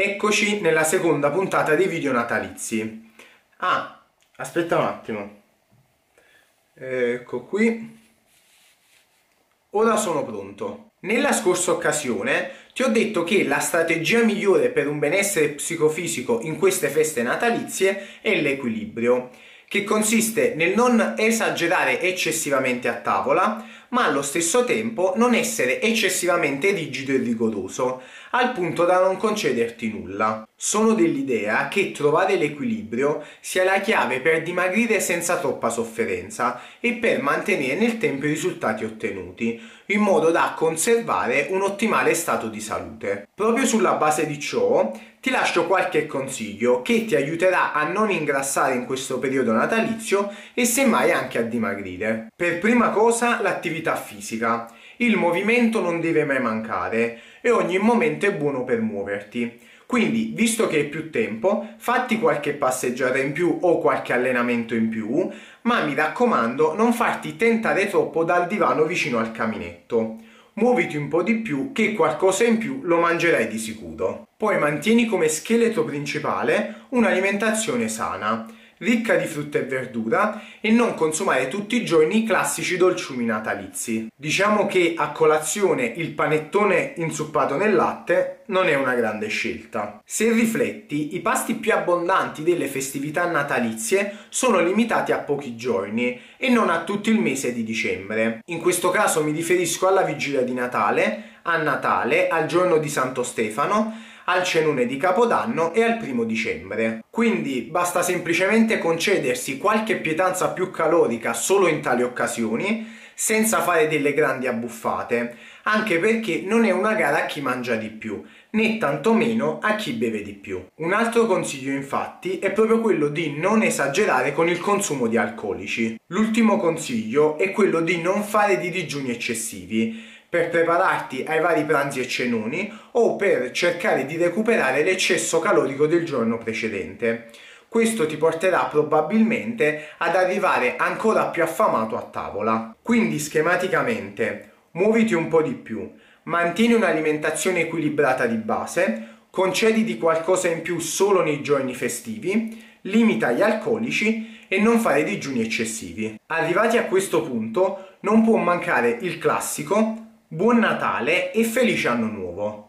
Eccoci nella seconda puntata dei video natalizi. Ah, aspetta un attimo. Ecco qui. Ora sono pronto. Nella scorsa occasione ti ho detto che la strategia migliore per un benessere psicofisico in queste feste natalizie è l'equilibrio, che consiste nel non esagerare eccessivamente a tavola, ma allo stesso tempo non essere eccessivamente rigido e rigoroso, al punto da non concederti nulla. Sono dell'idea che trovare l'equilibrio sia la chiave per dimagrire senza troppa sofferenza e per mantenere nel tempo i risultati ottenuti, in modo da conservare un ottimale stato di salute. Proprio sulla base di ciò, ti lascio qualche consiglio che ti aiuterà a non ingrassare in questo periodo natalizio e semmai anche a dimagrire. Per prima cosa l'attività fisica. Il movimento non deve mai mancare e ogni momento è buono per muoverti. Quindi, visto che hai più tempo, fatti qualche passeggiata in più o qualche allenamento in più, ma mi raccomando non farti tentare troppo dal divano vicino al caminetto. Muoviti un po' di più che qualcosa in più lo mangerai di sicuro. Poi mantieni come scheletro principale un'alimentazione sana ricca di frutta e verdura e non consumare tutti i giorni i classici dolciumi natalizi. Diciamo che a colazione il panettone insuppato nel latte non è una grande scelta. Se rifletti, i pasti più abbondanti delle festività natalizie sono limitati a pochi giorni e non a tutto il mese di dicembre. In questo caso mi riferisco alla vigilia di Natale, a Natale, al giorno di Santo Stefano, al cenone di Capodanno e al primo dicembre. Quindi basta semplicemente concedersi qualche pietanza più calorica solo in tali occasioni, senza fare delle grandi abbuffate, anche perché non è una gara a chi mangia di più, né tantomeno a chi beve di più. Un altro consiglio infatti è proprio quello di non esagerare con il consumo di alcolici. L'ultimo consiglio è quello di non fare di digiuni eccessivi, per prepararti ai vari pranzi e cenoni o per cercare di recuperare l'eccesso calorico del giorno precedente. Questo ti porterà probabilmente ad arrivare ancora più affamato a tavola. Quindi schematicamente muoviti un po' di più, mantieni un'alimentazione equilibrata di base, concediti qualcosa in più solo nei giorni festivi, limita gli alcolici e non fare digiuni eccessivi. Arrivati a questo punto non può mancare il classico Buon Natale e felice anno nuovo!